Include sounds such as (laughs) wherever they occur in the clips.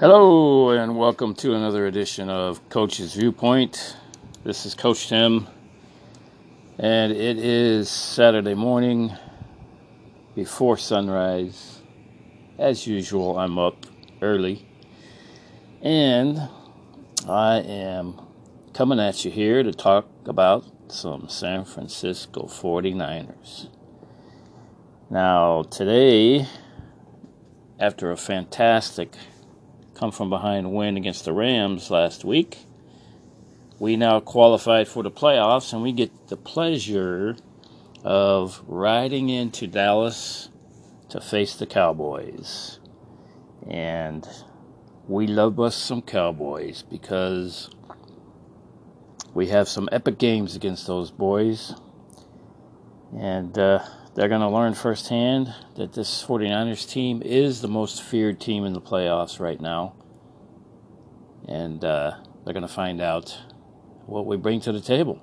Hello, and welcome to another edition of Coach's Viewpoint. This is Coach Tim, and it is Saturday morning before sunrise. As usual, I'm up early, and I am coming at you here to talk about some San Francisco 49ers. Now, today, after a fantastic come from behind win against the Rams last week, we now qualified for the playoffs and we get the pleasure of riding into Dallas to face the Cowboys. And we love us some Cowboys because we have some epic games against those boys. And uh, they're going to learn firsthand that this 49ers team is the most feared team in the playoffs right now. And uh, they're going to find out what we bring to the table.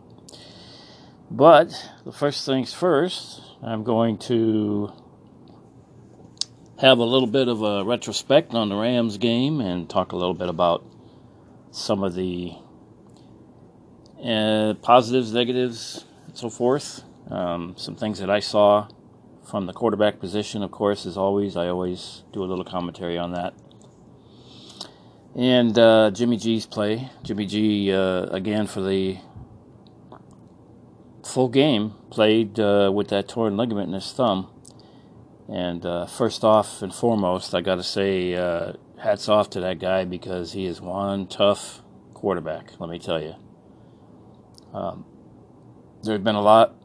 But the first things first, I'm going to have a little bit of a retrospect on the Rams game and talk a little bit about some of the uh, positives, negatives, and so forth. Um, some things that I saw from the quarterback position, of course, as always. I always do a little commentary on that. And uh, Jimmy G's play. Jimmy G, uh, again, for the full game, played uh, with that torn ligament in his thumb. And uh, first off and foremost, I got to say, uh, hats off to that guy because he is one tough quarterback, let me tell you. Um, there have been a lot,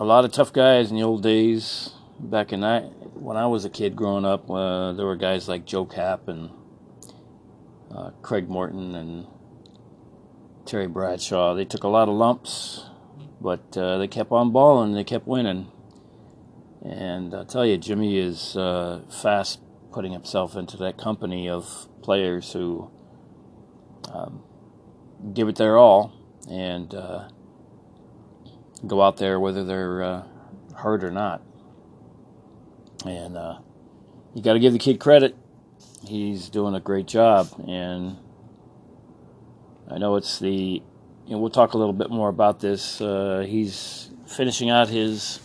a lot of tough guys in the old days. Back in I, when I was a kid growing up, uh, there were guys like Joe Kapp and uh, Craig Morton and Terry Bradshaw. They took a lot of lumps, but uh, they kept on balling. And they kept winning. And I tell you, Jimmy is uh, fast putting himself into that company of players who um, give it their all and uh, go out there whether they're uh, hurt or not. And uh, you got to give the kid credit. He's doing a great job, and I know it's the. You know, we'll talk a little bit more about this. Uh, he's finishing out his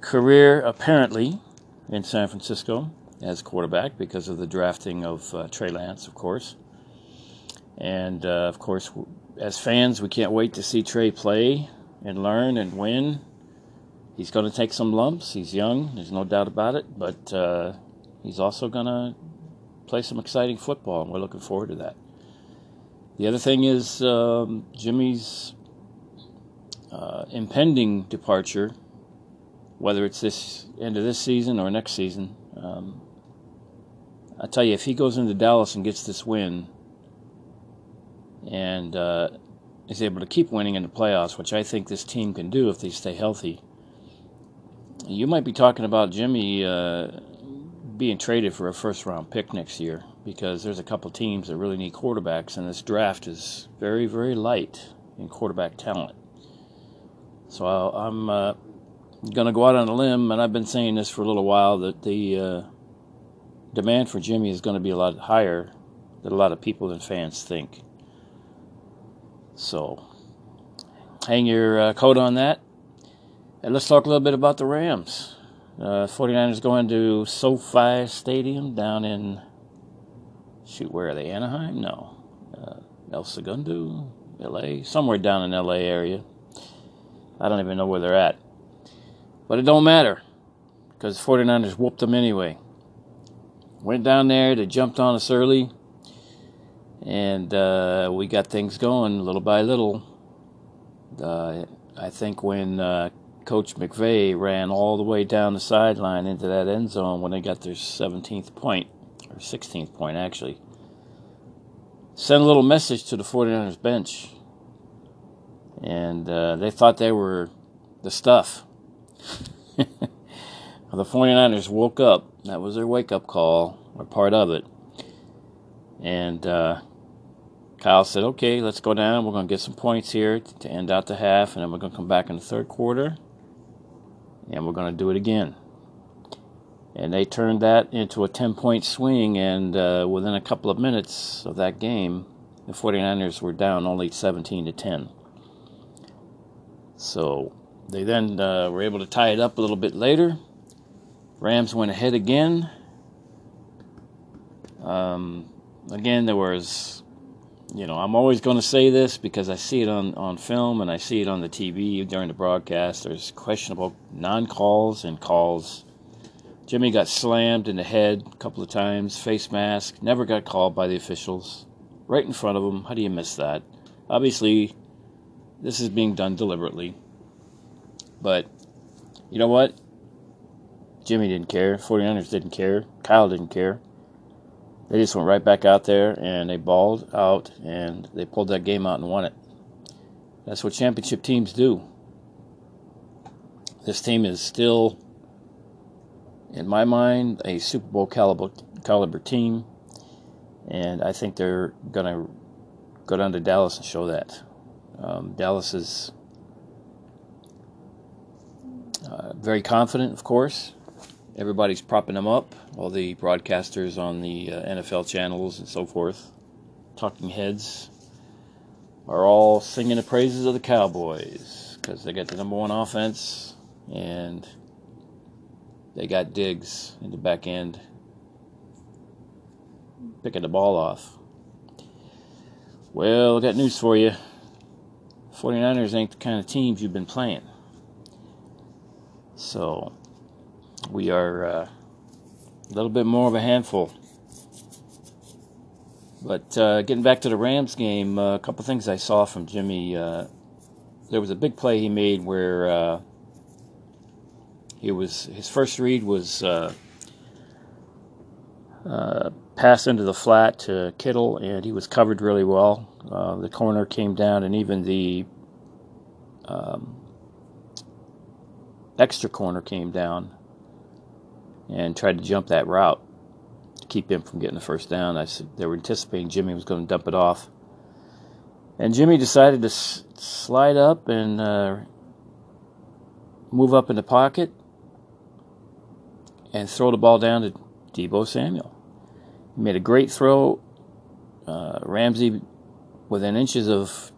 career, apparently, in San Francisco as quarterback because of the drafting of uh, Trey Lance, of course. And uh, of course, as fans, we can't wait to see Trey play and learn and win. He's going to take some lumps. He's young, there's no doubt about it, but uh, he's also going to play some exciting football, and we're looking forward to that. The other thing is um, Jimmy's uh, impending departure, whether it's this end of this season or next season. Um, I tell you, if he goes into Dallas and gets this win, and uh, is able to keep winning in the playoffs, which I think this team can do if they stay healthy. You might be talking about Jimmy uh, being traded for a first round pick next year because there's a couple teams that really need quarterbacks, and this draft is very, very light in quarterback talent. So I'm uh, going to go out on a limb, and I've been saying this for a little while that the uh, demand for Jimmy is going to be a lot higher than a lot of people and fans think. So, hang your uh, coat on that. And let's talk a little bit about the Rams. Uh, 49ers going to SoFi Stadium down in, shoot, where are they? Anaheim? No. Uh, El Segundo? LA? Somewhere down in LA area. I don't even know where they're at. But it don't matter because 49ers whooped them anyway. Went down there, they jumped on us early and uh, we got things going little by little. Uh, I think when uh, Coach McVay ran all the way down the sideline into that end zone when they got their 17th point, or 16th point actually, sent a little message to the 49ers bench. And uh, they thought they were the stuff. (laughs) the 49ers woke up. That was their wake up call, or part of it. And uh, Kyle said, okay, let's go down. We're going to get some points here to end out the half, and then we're going to come back in the third quarter, and we're going to do it again. And they turned that into a 10 point swing, and uh, within a couple of minutes of that game, the 49ers were down only 17 to 10. So they then uh, were able to tie it up a little bit later. Rams went ahead again. Um, again, there was you know, I'm always going to say this because I see it on, on film and I see it on the TV during the broadcast. There's questionable non calls and calls. Jimmy got slammed in the head a couple of times, face mask, never got called by the officials. Right in front of him. How do you miss that? Obviously, this is being done deliberately. But you know what? Jimmy didn't care. 49ers didn't care. Kyle didn't care. They just went right back out there and they balled out and they pulled that game out and won it. That's what championship teams do. This team is still, in my mind, a Super Bowl caliber, caliber team, and I think they're going to go down to Dallas and show that. Um, Dallas is uh, very confident, of course. Everybody's propping them up, all the broadcasters on the uh, NFL channels and so forth, talking heads, are all singing the praises of the Cowboys because they got the number one offense and they got Diggs in the back end picking the ball off. Well, I got news for you. 49ers ain't the kind of teams you've been playing. So, we are uh, a little bit more of a handful. But uh, getting back to the Rams game, uh, a couple things I saw from Jimmy. Uh, there was a big play he made where uh, he was his first read was uh, pass into the flat to Kittle, and he was covered really well. the corner came down, and even the um, extra corner came down and tried to jump that route to keep him from getting the first down. I they were anticipating Jimmy was going to dump it off, and Jimmy decided to s- slide up and uh, move up in the pocket and throw the ball down to Deebo Samuel. He made a great throw. Uh, Ramsey, within inches of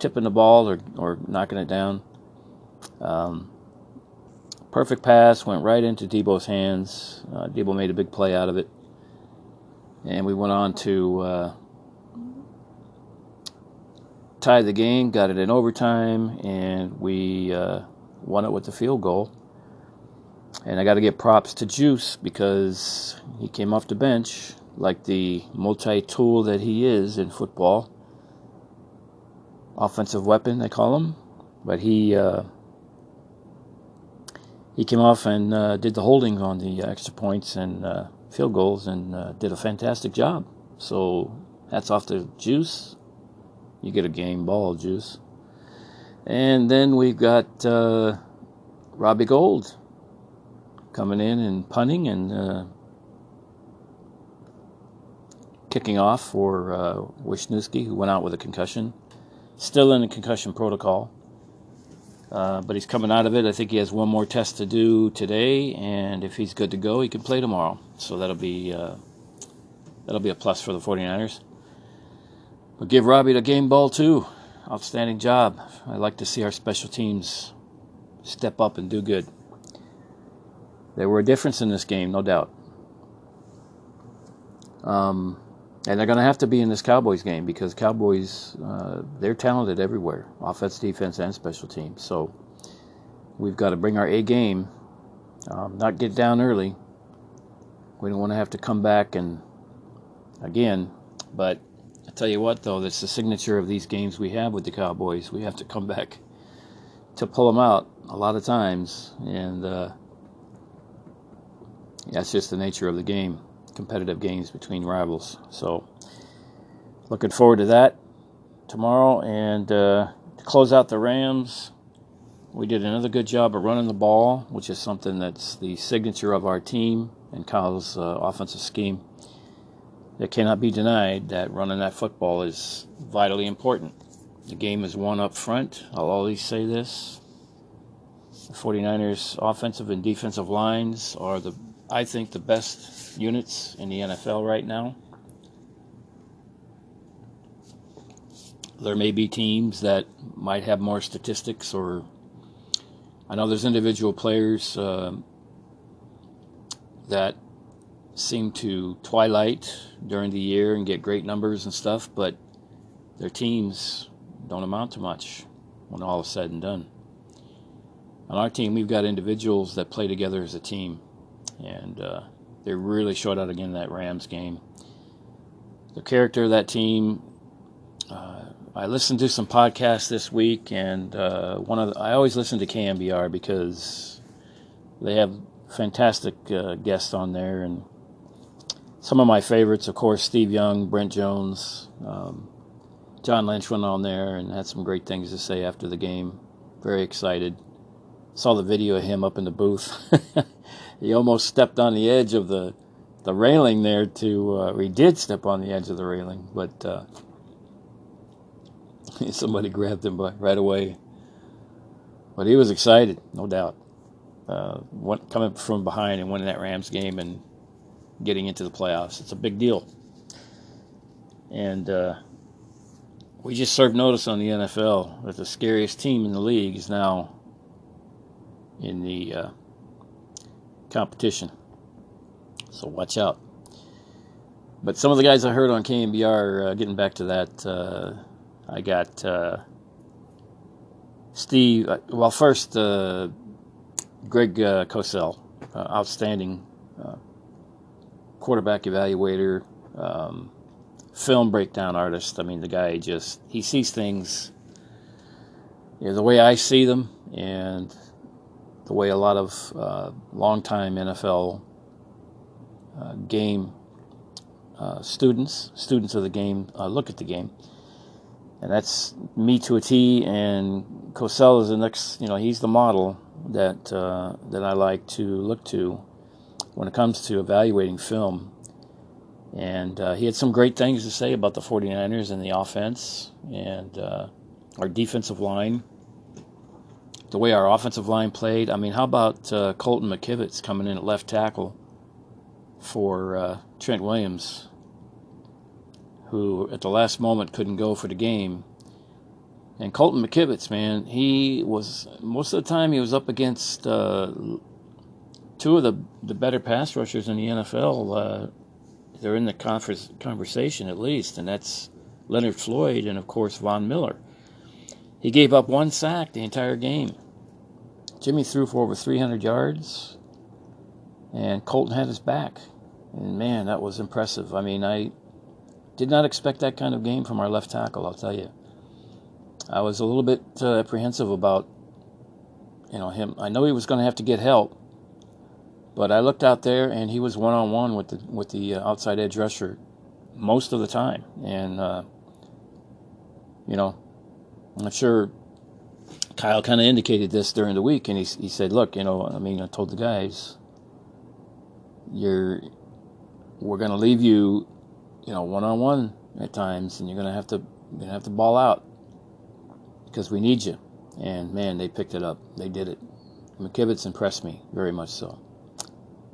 tipping the ball or, or knocking it down. Um, Perfect pass went right into Deebo's hands. Uh, Deebo made a big play out of it, and we went on to uh, tie the game. Got it in overtime, and we uh, won it with the field goal. And I got to get props to Juice because he came off the bench like the multi-tool that he is in football. Offensive weapon, they call him, but he uh, he came off and uh, did the holding on the extra points and uh, field goals and uh, did a fantastic job. So hats off to Juice. You get a game ball, Juice. And then we've got uh, Robbie Gould coming in and punting and uh, kicking off for uh, Wishnowsky, who went out with a concussion. Still in the concussion protocol. Uh, but he's coming out of it. I think he has one more test to do today, and if he's good to go, he can play tomorrow. So that'll be uh, that'll be a plus for the 49ers. But give Robbie the game ball too. Outstanding job. I like to see our special teams step up and do good. There were a difference in this game, no doubt. Um, and they're going to have to be in this Cowboys game because Cowboys, uh, they're talented everywhere offense, defense, and special teams. So we've got to bring our A game, um, not get down early. We don't want to have to come back and again, but I tell you what, though, that's the signature of these games we have with the Cowboys. We have to come back to pull them out a lot of times, and uh, that's just the nature of the game competitive games between rivals. So, looking forward to that tomorrow. And uh, to close out the Rams, we did another good job of running the ball, which is something that's the signature of our team and Kyle's uh, offensive scheme. It cannot be denied that running that football is vitally important. The game is won up front. I'll always say this. The 49ers' offensive and defensive lines are the I think, the best units in the NFL right now. There may be teams that might have more statistics, or I know there's individual players uh, that seem to twilight during the year and get great numbers and stuff, but their teams don't amount to much when all is said and done. On our team, we've got individuals that play together as a team, and uh, they really showed out again in that Rams game. The character of that team. Uh, I listened to some podcasts this week, and uh, one of the, I always listen to KNBR because they have fantastic uh, guests on there, and some of my favorites, of course, Steve Young, Brent Jones, um, John Lynch went on there and had some great things to say after the game. Very excited. Saw the video of him up in the booth. (laughs) he almost stepped on the edge of the the railing there to uh, he did step on the edge of the railing, but uh, (laughs) somebody grabbed him by, right away. But he was excited, no doubt. Uh, went, coming from behind and winning that Rams game and getting into the playoffs. It's a big deal. And uh, we just served notice on the NFL that the scariest team in the league is now in the uh, competition. So watch out. But some of the guys I heard on KNBR, uh, getting back to that, uh, I got uh, Steve. Uh, well, first, uh, Greg Cosell, outstanding quarterback evaluator. Um, film breakdown artist. I mean, the guy just he sees things you know, the way I see them, and the way a lot of uh, longtime NFL uh, game uh, students, students of the game, uh, look at the game, and that's me to a T. And Cosell is the next, you know, he's the model that uh, that I like to look to when it comes to evaluating film and uh, he had some great things to say about the 49ers and the offense and uh, our defensive line, the way our offensive line played. I mean, how about uh, Colton McKivitz coming in at left tackle for uh, Trent Williams, who at the last moment couldn't go for the game? And Colton McKivitz, man, he was most of the time he was up against uh, two of the the better pass rushers in the NFL uh, they're in the conversation at least, and that's Leonard Floyd and, of course, Von Miller. He gave up one sack the entire game. Jimmy threw for over 300 yards, and Colton had his back. And man, that was impressive. I mean, I did not expect that kind of game from our left tackle, I'll tell you. I was a little bit uh, apprehensive about, you know, him. I know he was going to have to get help, but I looked out there, and he was one on one with the with the uh, outside edge rusher most of the time, and uh, you know, I'm sure Kyle kind of indicated this during the week, and he he said, "Look, you know, I mean, I told the guys, you're we're to leave you, you know, one on one at times, and you're to have to you're to have to ball out because we need you." And man, they picked it up. They did it. McKivitz impressed me very much so.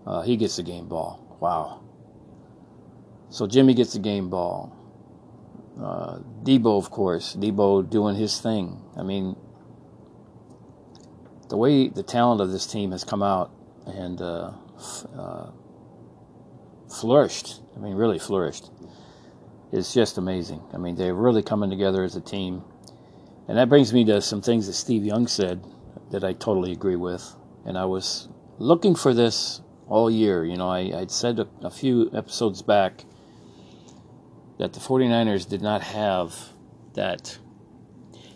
Uh, he gets the game ball. Wow. So Jimmy gets the game ball. Uh, Deebo, of course, Deebo doing his thing. I mean, the way the talent of this team has come out and uh, uh, flourished. I mean, really flourished, is just amazing. I mean, they're really coming together as a team. And that brings me to some things that Steve Young said that I totally agree with. And I was looking for this all year. You know, I, I'd said a, a few episodes back that the 49ers did not have that.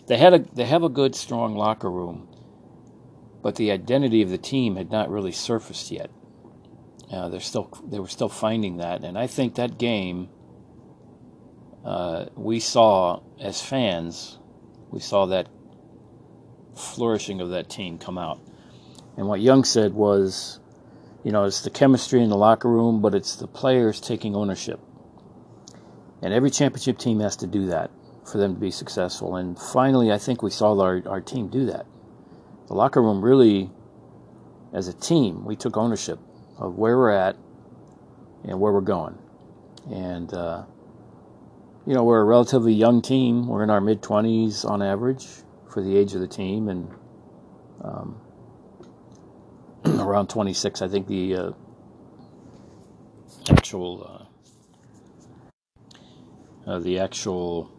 They had a they have a good strong locker room, but the identity of the team had not really surfaced yet. Uh, they're still they were still finding that, and I think that game uh, we saw as fans, we saw that flourishing of that team come out. And what Young said was you know, it's the chemistry in the locker room, but it's the players taking ownership. And every championship team has to do that for them to be successful. And finally, I think we saw our, our team do that. The locker room really, as a team, we took ownership of where we're at and where we're going. And, uh, you know, we're a relatively young team. We're in our mid 20s on average for the age of the team, and um, (clears throat) around 26, I think the uh, actual uh, uh, the actual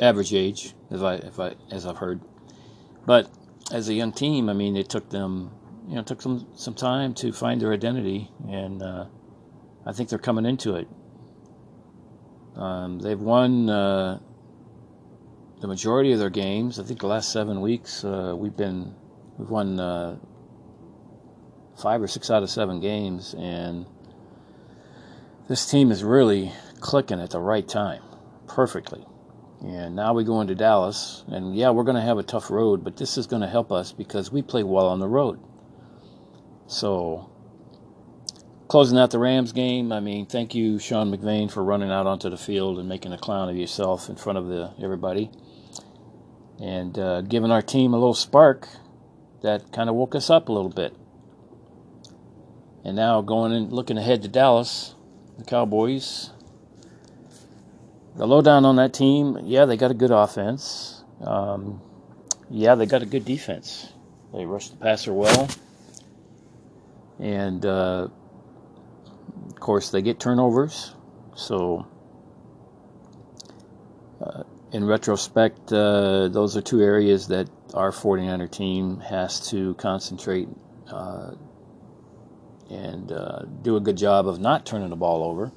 average age, as I, if I as I've heard. But as a young team, I mean, it took them, you know, took them some time to find their identity, and uh, I think they're coming into it. Um, they've won uh, the majority of their games. I think the last seven weeks uh, we've been we've won uh, five or six out of seven games, and this team is really clicking at the right time, perfectly. And now we go into Dallas, and yeah, we're going to have a tough road, but this is going to help us because we play well on the road. So, closing out the Rams game, I mean, thank you, Sean McVay, for running out onto the field and making a clown of yourself in front of the everybody, and uh, giving our team a little spark that kind of woke us up a little bit. And now going and looking ahead to Dallas, the Cowboys the lowdown on that team, yeah, they got a good offense. Um, yeah, they got a good defense. They rush the passer well. And, uh, of course, they get turnovers. So, uh, in retrospect, uh, those are two areas that our 49er team has to concentrate uh, and uh, do a good job of not turning the ball over.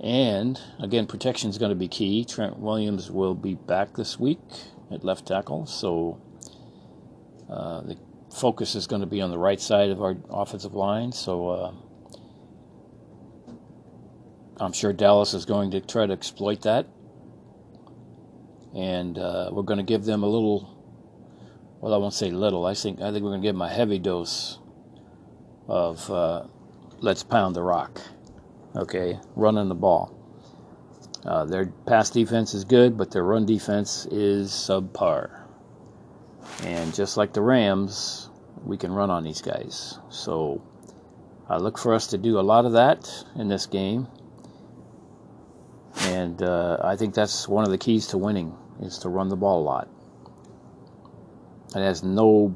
And again, protection is going to be key. Trent Williams will be back this week at left tackle, so uh, the focus is going to be on the right side of our offensive line. So uh, I'm sure Dallas is going to try to exploit that, and uh, we're going to give them a little. Well, I won't say little. I think I think we're going to give them a heavy dose of uh, let's pound the rock okay, running the ball. Uh, their pass defense is good, but their run defense is subpar. And just like the Rams, we can run on these guys. So I look for us to do a lot of that in this game. And uh, I think that's one of the keys to winning is to run the ball a lot. It has no,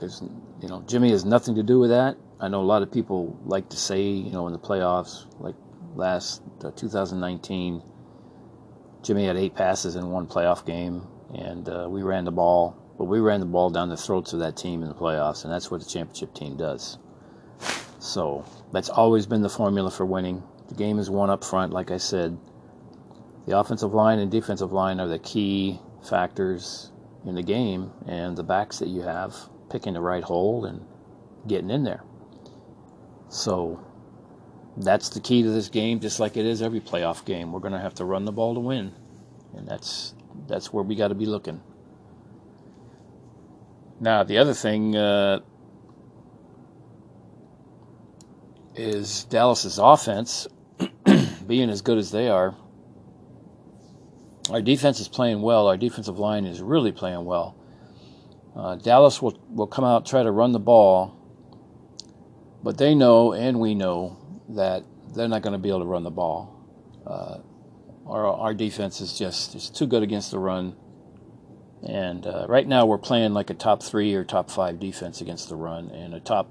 you know, Jimmy has nothing to do with that. I know a lot of people like to say, you know, in the playoffs, like last uh, 2019, Jimmy had eight passes in one playoff game, and uh, we ran the ball, but we ran the ball down the throats of that team in the playoffs, and that's what the championship team does. So that's always been the formula for winning. The game is won up front, like I said. The offensive line and defensive line are the key factors in the game, and the backs that you have picking the right hole and getting in there. So that's the key to this game, just like it is every playoff game. We're going to have to run the ball to win, and that's that's where we got to be looking. Now, the other thing uh, is Dallas's offense (clears throat) being as good as they are. Our defense is playing well. Our defensive line is really playing well. Uh, Dallas will will come out try to run the ball but they know, and we know, that they're not going to be able to run the ball. Uh, our, our defense is just is too good against the run. And uh, right now we're playing like a top three or top five defense against the run and a top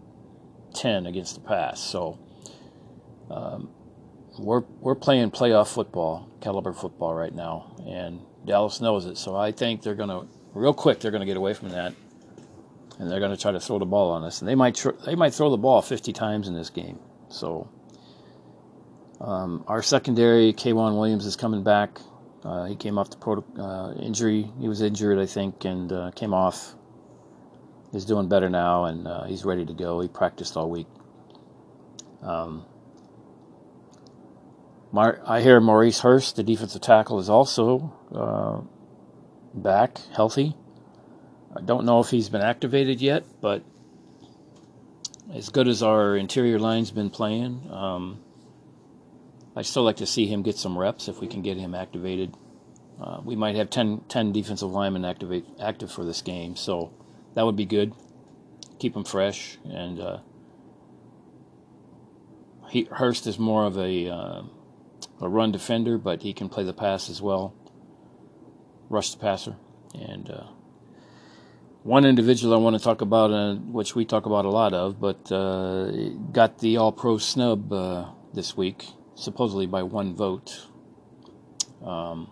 10 against the pass. So um, we're, we're playing playoff football, caliber football right now. And Dallas knows it. So I think they're going to, real quick, they're going to get away from that and they're going to try to throw the ball on us. And they might tr- they might throw the ball 50 times in this game. So um, our secondary, K'Waun Williams, is coming back. Uh, he came off the uh, injury. He was injured, I think, and uh, came off. He's doing better now, and uh, he's ready to go. He practiced all week. Um, Mar- I hear Maurice Hurst, the defensive tackle, is also uh, back, healthy. I don't know if he's been activated yet, but as good as our interior line's been playing, um, I still like to see him get some reps if we can get him activated. Uh, we might have 10, 10 defensive linemen activate, active for this game, so that would be good. Keep them fresh, and uh, he, Hurst is more of a uh, a run defender, but he can play the pass as well, rush the passer. And uh, one individual I want to talk about, uh, which we talk about a lot of, but uh, got the All Pro snub uh, this week, supposedly by one vote, um,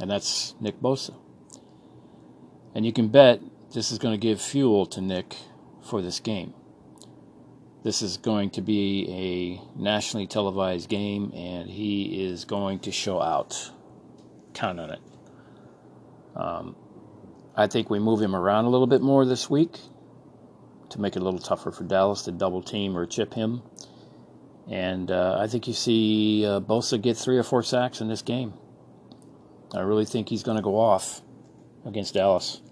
and that's Nick Bosa. And you can bet this is going to give fuel to Nick for this game. This is going to be a nationally televised game, and he is going to show out. Count on it. Um, I think we move him around a little bit more this week to make it a little tougher for Dallas to double team or chip him. And uh, I think you see uh, Bosa get three or four sacks in this game. I really think he's going to go off against Dallas.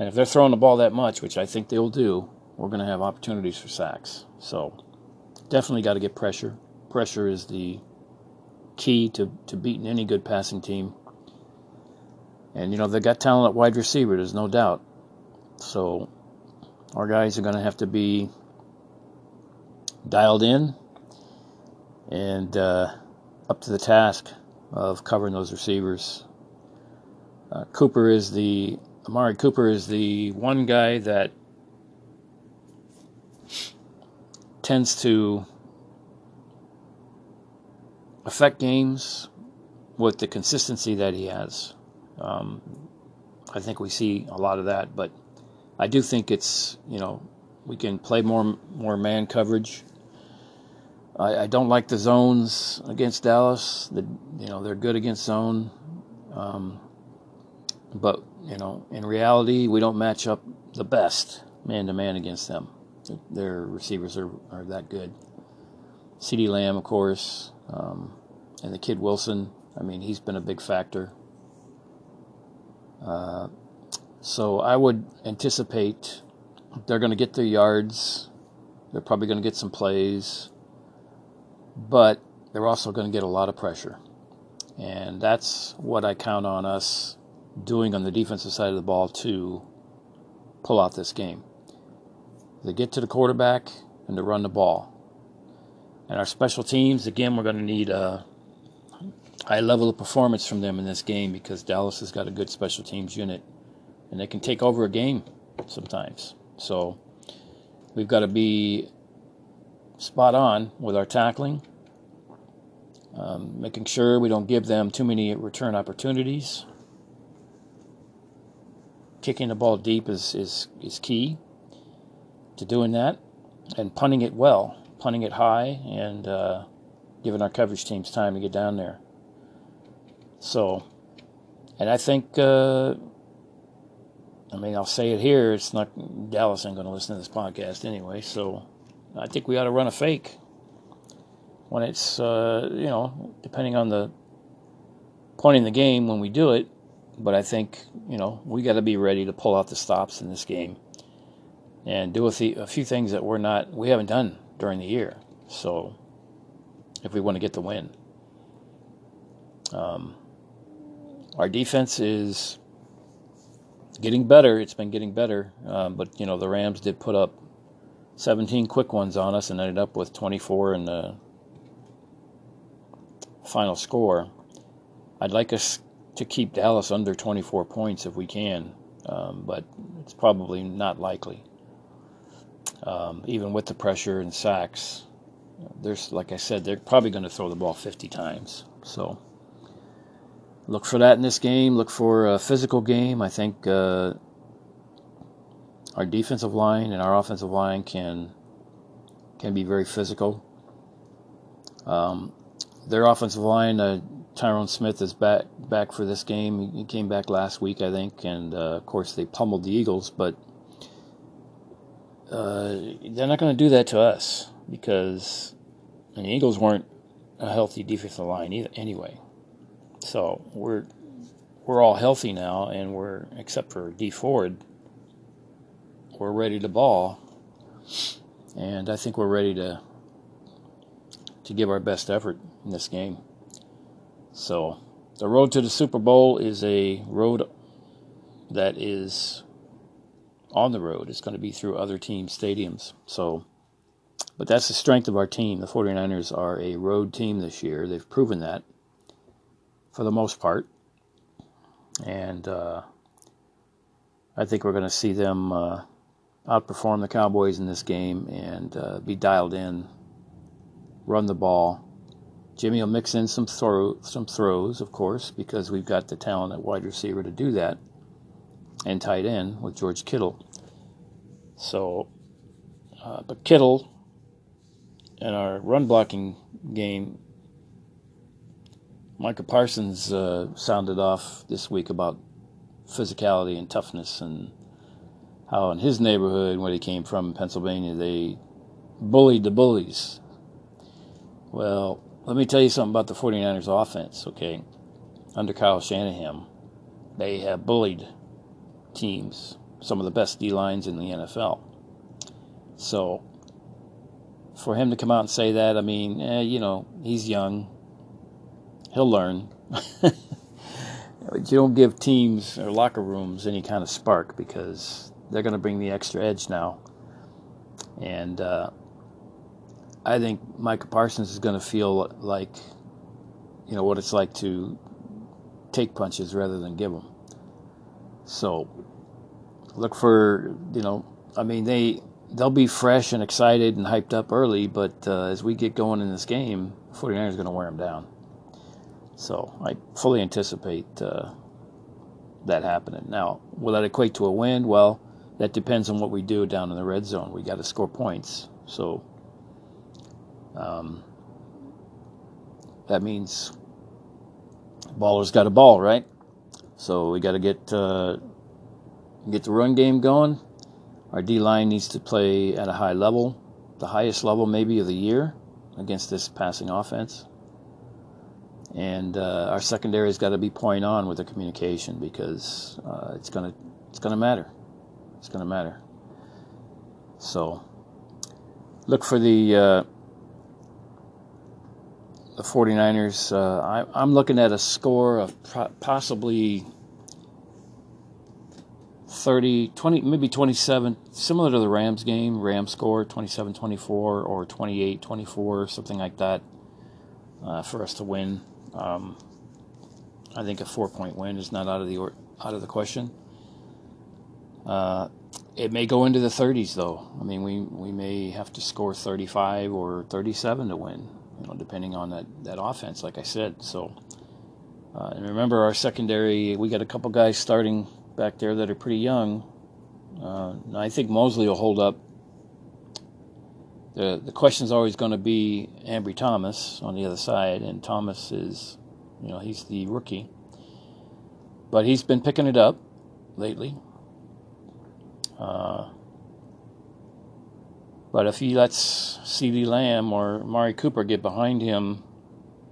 And if they're throwing the ball that much, which I think they'll do, we're going to have opportunities for sacks. So definitely got to get pressure. Pressure is the key to, to beating any good passing team. And, you know, they got talent at wide receiver, there's no doubt. So our guys are going to have to be dialed in and uh, up to the task of covering those receivers. Uh, Cooper is the Amari Cooper is the one guy that tends to affect games with the consistency that he has. Um, I think we see a lot of that, but I do think it's you know we can play more more man coverage. I, I don't like the zones against Dallas. The, you know they're good against zone, um, but you know in reality we don't match up the best man to man against them. Their receivers are, are that good. CeeDee Lamb, of course, um, and the kid Wilson. I mean, he's been a big factor. Uh, so I would anticipate they're going to get their yards. They're probably going to get some plays, but they're also going to get a lot of pressure. And that's what I count on us doing on the defensive side of the ball to pull out this game They get to the quarterback and to run the ball. And our special teams, again, we're going to need a high level of performance from them in this game because Dallas has got a good special teams unit and they can take over a game sometimes. So we've got to be spot on with our tackling, um, making sure we don't give them too many return opportunities. Kicking the ball deep is, is, is key to doing that and punting it well, punting it high, and uh, giving our coverage teams time to get down there. So, and I think, uh, I mean, I'll say it here. It's not Dallas ain't going to listen to this podcast anyway. So, I think we ought to run a fake when it's, uh, you know, depending on the point in the game when we do it. But I think, you know, we got to be ready to pull out the stops in this game and do a, th- a few things that we're not we haven't done during the year. So if we want to get the win, um, our defense is getting better. It's been getting better, um, but you know the Rams did put up 17 quick ones on us and ended up with 24 in the final score. I'd like us to keep Dallas under 24 points if we can, um, but it's probably not likely um, even with the pressure and sacks. There's, like I said, they're probably going to throw the ball 50 times. So look for that in this game. Look for a physical game. I think uh, our defensive line and our offensive line can can be very physical. Um, their offensive line, uh, Tyron Smith is back back for this game. He came back last week, I think, and uh, of course they pummeled the Eagles, but uh, they're not going to do that to us because the Eagles weren't a healthy defensive line either, anyway. So we're we're all healthy now, and we're except for Dee Ford, we're ready to ball, and I think we're ready to to give our best effort in this game. So the road to the Super Bowl is a road that is on the road. It's going to be through other team stadiums. So but that's the strength of our team. The 49ers are a road team this year. They've proven that for the most part. And uh, I think we're going to see them uh, outperform the Cowboys in this game and uh, be dialed in, run the ball. Jimmy will mix in some throw, some throws, of course, because we've got the talent at wide receiver to do that, and tight end with George Kittle. So, uh, but Kittle and our run blocking game, Micah Parsons uh, sounded off this week about physicality and toughness and how in his neighborhood, where he came from in Pennsylvania, they bullied the bullies. Well, let me tell you something about the 49ers offense, okay? Under Kyle Shanahan, they have bullied teams, some of the best D lines in the NFL. So, for him to come out and say that, I mean, eh, you know, he's young. He'll learn. (laughs) you don't give teams or locker rooms any kind of spark because they're going to bring the extra edge now. And uh, I think Micah Parsons is going to feel like, you know, what it's like to take punches rather than give them. So look for, you know, I mean, they they'll be fresh and excited and hyped up early, but uh, as we get going in this game, 49ers are going to wear them down. So I fully anticipate uh, that happening. Now, will that equate to a win? Well, that depends on what we do down in the red zone. We got to score points. So um, that means baller's got a ball, right? So we got to get uh, get the run game going. Our D line needs to play at a high level, the highest level maybe of the year against this passing offense and uh, our secondary has got to be point on with the communication because uh, it's gonna it's gonna matter. It's gonna matter. So look for the uh, the 49ers. Uh, I, am looking at a score of pro- possibly 30, 20, maybe 27, similar to the Rams game. Rams score 27 24 or 28 24, something like that, uh, for us to win. Um, I think a four-point win is not out of the out of the question. Uh, it may go into the 30s, though. I mean, we we may have to score 35 or 37 to win, you know, depending on that that offense. Like I said, so. Uh, and remember, our secondary, we got a couple guys starting back there that are pretty young. Uh, I think Moseley will hold up the the question is always going to be Ambry Thomas on the other side, and Thomas is, you know, he's the rookie, but he's been picking it up lately. Uh, but if he lets CeeDee Lamb or Mari Cooper get behind him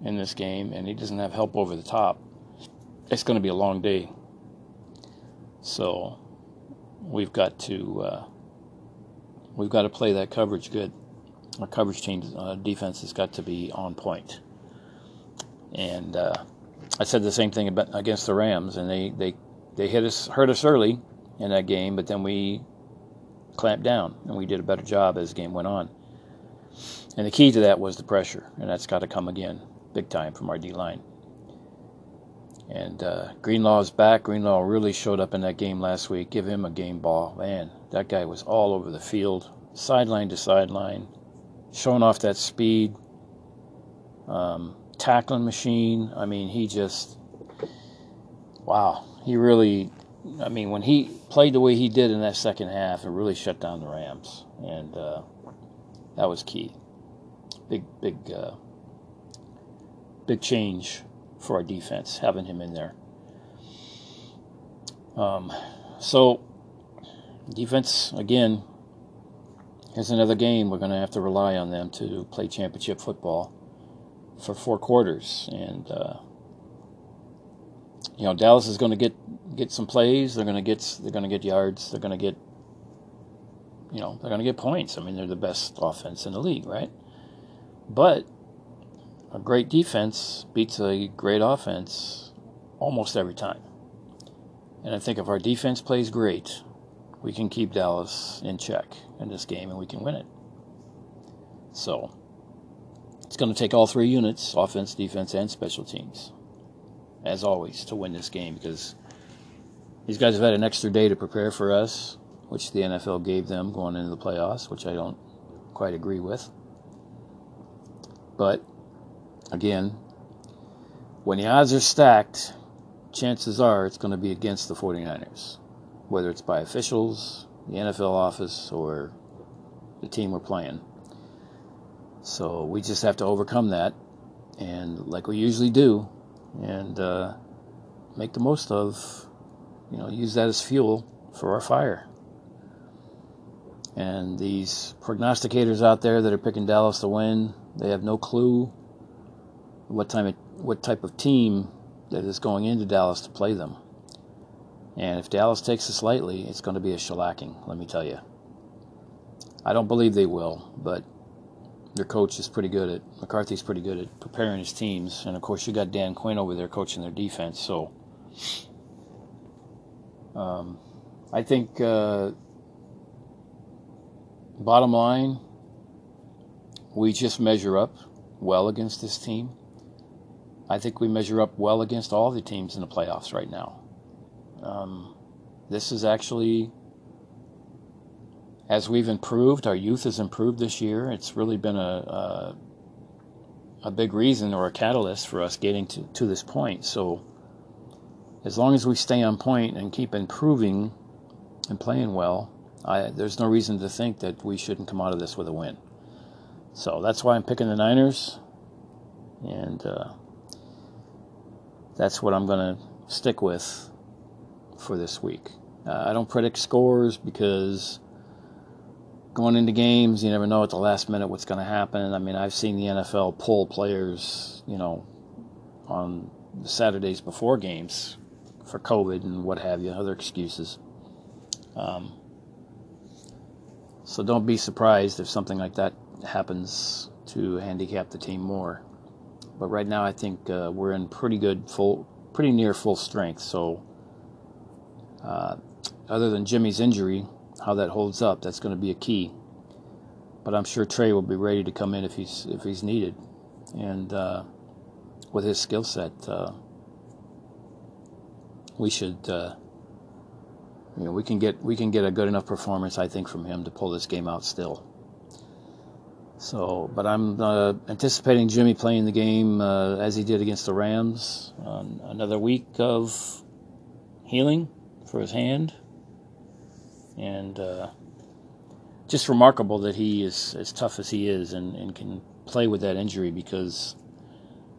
in this game, and he doesn't have help over the top, it's going to be a long day. So we've got to uh, we've got to play that coverage good our coverage team uh, defense has got to be on point. And uh, I said the same thing about, against the Rams, and they, they, they hit us hurt us early in that game, but then we clamped down and we did a better job as the game went on. And the key to that was the pressure, and that's got to come again, big time from our D line. And uh, Greenlaw is back. Greenlaw really showed up in that game last week. Give him a game ball, man. That guy was all over the field, sideline to sideline, showing off that speed, um, tackling machine. I mean, he just, wow, he really, I mean, when he played the way he did in that second half, it really shut down the Rams. And uh, that was key. Big, big, uh, big change for our defense, having him in there. Um, so, defense, again, Here's another game we're going to have to rely on them to play championship football for four quarters, and uh, you know Dallas is going to get get some plays. They're going to get they're going to get yards. They're going to get you know they're going to get points. I mean they're the best offense in the league, right? But a great defense beats a great offense almost every time. And I think if our defense plays great, we can keep Dallas in check in this game and we can win it. So it's going to take all three units offense, defense, and special teams, as always, to win this game because these guys have had an extra day to prepare for us, which the NFL gave them going into the playoffs, which I don't quite agree with. But again, when the odds are stacked, chances are it's going to be against the 49ers, whether it's by officials, the NFL office, or the team we're playing. So we just have to overcome that, and like we usually do, and uh, make the most of, you know, use that as fuel for our fire. And these prognosticators out there that are picking Dallas to win, they have no clue what time it, what type of team that is going into Dallas to play them. And if Dallas takes this lightly, it's going to be a shellacking, let me tell you. I don't believe they will, but their coach is pretty good at McCarthy's pretty good at preparing his teams, and of course you got Dan Quinn over there coaching their defense. So um, I think uh, bottom line, we just measure up well against this team. I think we measure up well against all the teams in the playoffs right now. Um, this is actually, as we've improved, our youth has improved this year. It's really been a, a, a big reason or a catalyst for us getting to, to this point. So, as long as we stay on point and keep improving and playing well, I, there's no reason to think that we shouldn't come out of this with a win. So that's why I'm picking the Niners, and uh, that's what I'm going to stick with for this week. Uh, I don't predict scores because going into games, you never know at the last minute what's going to happen. I mean, I've seen the NFL pull players, you know, on Saturdays before games for COVID and what have you, other excuses. Um, so don't be surprised if something like that happens to handicap the team more. But right now, I think uh, we're in pretty good full, pretty near full strength. So, uh, other than Jimmy's injury, how that holds up, that's going to be a key. But I'm sure Trey will be ready to come in if he's if he's needed, and uh, with his skill set, uh, we should. Uh, you know, we can get we can get a good enough performance, I think, from him to pull this game out still. So, but I'm uh, anticipating Jimmy playing the game uh, as he did against the Rams. another week of healing for his hand, and uh, just remarkable that he is as tough as he is and, and can play with that injury because,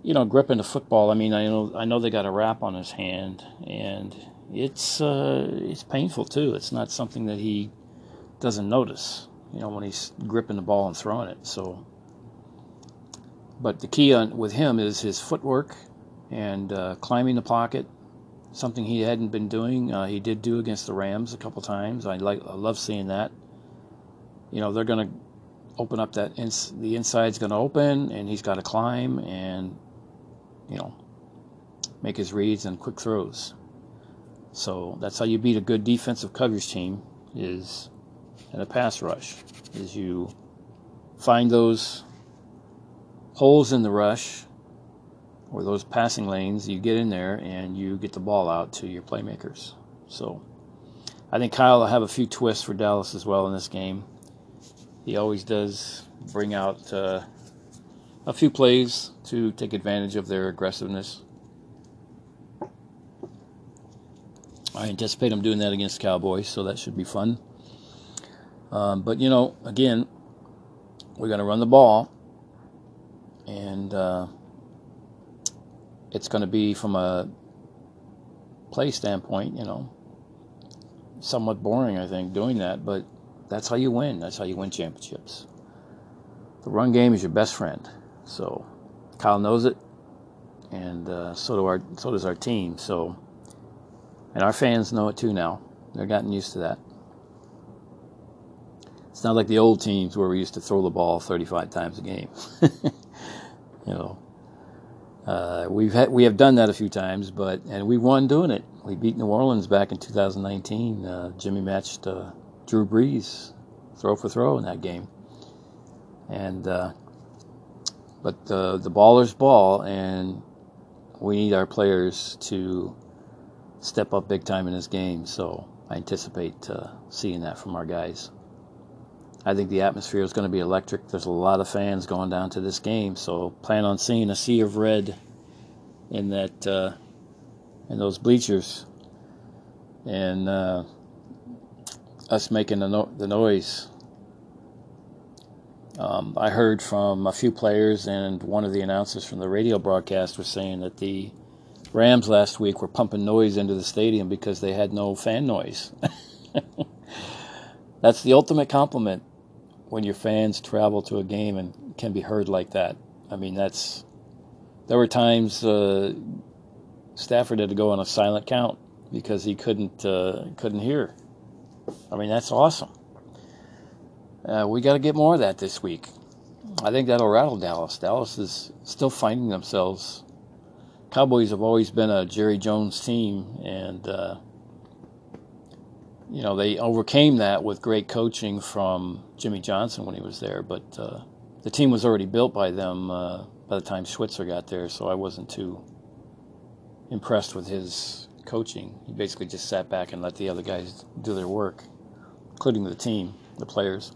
you know, gripping the football. I mean, I know I know they got a wrap on his hand, and it's uh, it's painful too. It's not something that he doesn't notice you know, when he's gripping the ball and throwing it. So, but the key on, with him is his footwork and uh, climbing the pocket. Something he hadn't been doing. Uh, he did do against the Rams a couple times. I like, I love seeing that. You know, they're going to open up that ins- the inside's going to open, and he's got to climb and, you know, make his reads and quick throws. So that's how you beat a good defensive coverage team. Is in a pass rush is you find those holes in the rush or those passing lanes, you get in there and you get the ball out to your playmakers. So I think Kyle will have a few twists for Dallas as well in this game. He always does bring out uh, a few plays to take advantage of their aggressiveness. I anticipate him doing that against Cowboys, so that should be fun. Um, but, you know, again, we're going to run the ball, and uh, it's going to be from a play standpoint, you know, somewhat boring, I think, doing that, but that's how you win. That's how you win championships. The run game is your best friend. So Kyle knows it, and uh, so do our so does our team. So, and our fans know it too now. They're gotten used to that. It's not like the old teams where we used to throw the ball 35 times a game. (laughs) you know, uh, we've had, we have done that a few times, but and we won doing it. We beat New Orleans back in 2019. Uh, Jimmy matched uh, Drew Brees throw for throw in that game. And uh, but the the baller's ball, and we need our players to step up big time in this game. So I anticipate uh, seeing that from our guys. I think the atmosphere is going to be electric. There's a lot of fans going down to this game, so plan on seeing a sea of red in that uh, in those bleachers, and uh, us making the no- the noise. Um, I heard from a few players, and one of the announcers from the radio broadcast was saying that the Rams last week were pumping noise into the stadium because they had no fan noise. (laughs) That's the ultimate compliment when your fans travel to a game and can be heard like that. I mean, that's there were times uh, Stafford had to go on a silent count because he couldn't uh, couldn't hear. I mean, that's awesome. Uh, we got to get more of that this week. I think that'll rattle Dallas. Dallas is still finding themselves. Cowboys have always been a Jerry Jones team, and uh, you know they overcame that with great coaching from Jimmy Johnson when he was there. But uh, the team was already built by them uh, by the time Switzer got there, so I wasn't too impressed with his coaching. He basically just sat back and let the other guys do their work, including the team, the players.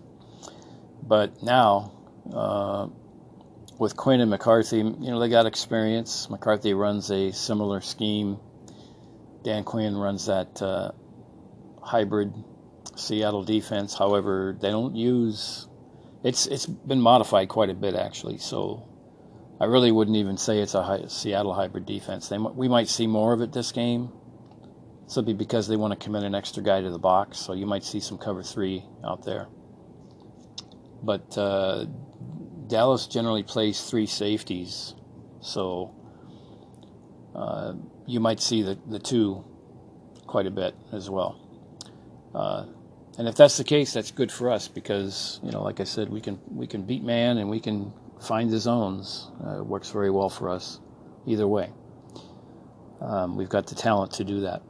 But now, uh, with Quinn and McCarthy, you know, they got experience. McCarthy runs a similar scheme. Dan Quinn runs that uh, hybrid Seattle defense. However, they don't use it's it's been modified quite a bit actually. So I really wouldn't even say it's a high, Seattle hybrid defense. They we might see more of it this game simply because they want to commit an extra guy to the box. So you might see some cover three out there. But uh, Dallas generally plays three safeties, so uh, you might see the, the two quite a bit as well. Uh, and if that's the case, that's good for us because you know, like I said, we can we can beat man and we can find the zones. Uh, it works very well for us, either way. Um, we've got the talent to do that.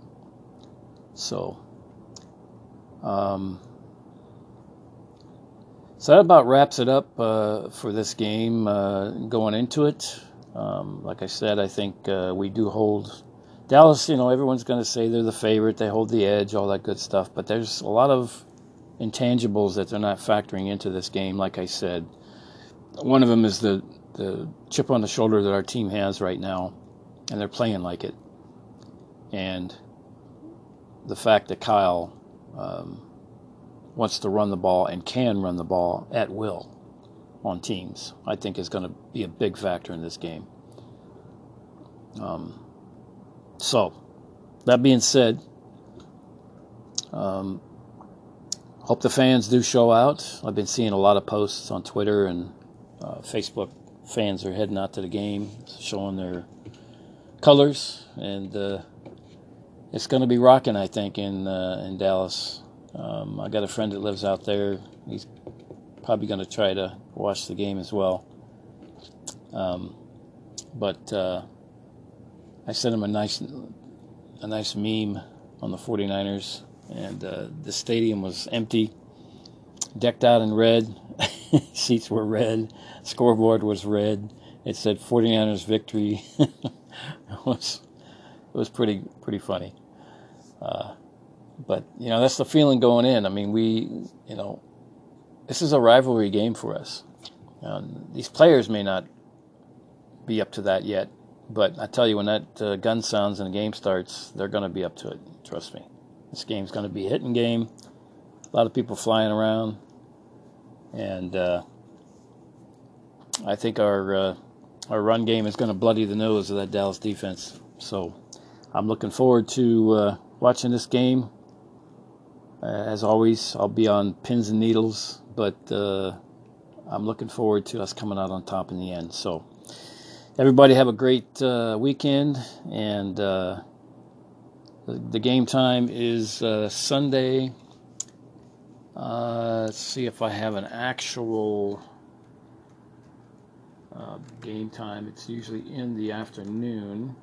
So, um, so that about wraps it up uh, for this game. Uh, going into it, um, like I said, I think uh, we do hold Dallas, you know, everyone's going to say they're the favorite, they hold the edge, all that good stuff, but there's a lot of intangibles that they're not factoring into this game, like I said. One of them is the, the chip on the shoulder that our team has right now, and they're playing like it. And the fact that Kyle um, wants to run the ball and can run the ball at will on teams, I think is going to be a big factor in this game. Um, so, that being said, um, hope the fans do show out. I've been seeing a lot of posts on Twitter and uh, Facebook. Fans are heading out to the game, showing their colors, and uh, it's going to be rocking. I think in uh, in Dallas. Um, I got a friend that lives out there. He's probably going to try to watch the game as well. Um, but uh, I sent him a nice, a nice meme on the 49ers, and uh, the stadium was empty, decked out in red. (laughs) Seats were red, scoreboard was red. It said 49ers victory. (laughs) it was it was pretty pretty funny. Uh, but you know that's the feeling going in. I mean, we you know this is a rivalry game for us. Um, these players may not be up to that yet, but I tell you, when that uh, gun sounds and the game starts, they're going to be up to it. Trust me. This game's going to be a hitting game. A lot of people flying around, and uh, I think our uh, our run game is going to bloody the nose of that Dallas defense. So I'm looking forward to uh, watching this game. as always, I'll be on pins and needles, but uh, I'm looking forward to us coming out on top in the end. So everybody have a great uh, weekend, and uh, the, the, game time is uh, Sunday. Uh, let's see if I have an actual game time. It's usually in the afternoon.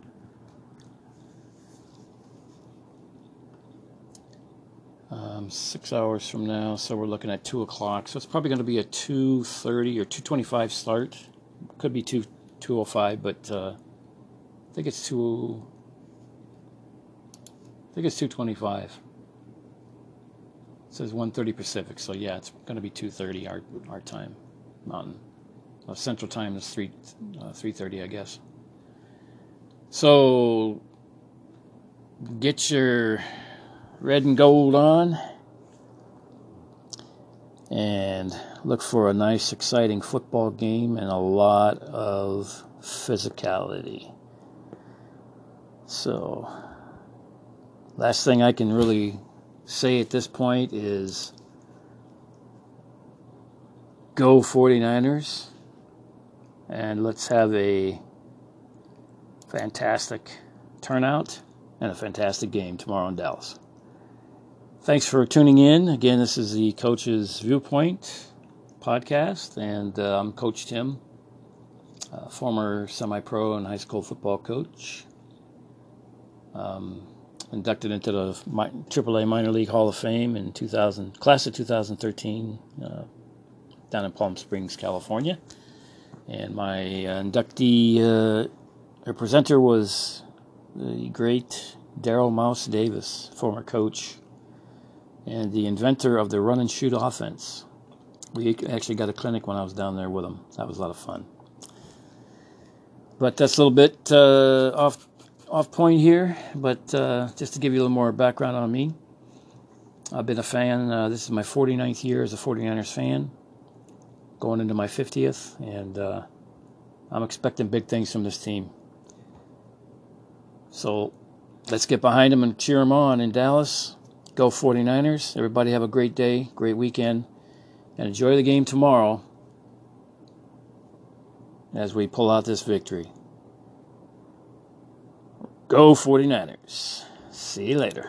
um, six hours from now, so we're looking at two o'clock. So it's probably going to be a two thirty or two twenty five start. Could be two two o five, but uh, I think it's two. I think it's two twenty five. It says one thirty Pacific, so yeah, it's going to be two thirty our our time, Mountain. Uh, Central Time is three uh, three thirty, I guess. So get your red and gold on and look for a nice, exciting football game and a lot of physicality. So, last thing I can really say at this point is go 49ers and let's have a fantastic turnout and a fantastic game tomorrow in Dallas. Thanks for tuning in. Again, this is the Coach's Viewpoint podcast, and uh, I'm Coach Tim, former semi pro and high school football coach. Um, inducted into the AAA Minor League Hall of Fame in 2000, class of 2013, uh, down in Palm Springs, California. And my uh, inductee uh, presenter was the great Darrel Mouse Davis, former coach and the inventor of the run and shoot offense. We actually got a clinic when I was down there with them. That was a lot of fun. But that's a little bit uh, off off point here. But uh, just to give you a little more background on me, I've been a fan. Uh, this is my 49th year as a 49ers fan, going into my 50th, and uh, I'm expecting big things from this team. So let's get behind them and cheer them on in Dallas. Go 49ers. Everybody have a great day, great weekend, and enjoy the game tomorrow as we pull out this victory. Go 49ers. See you later.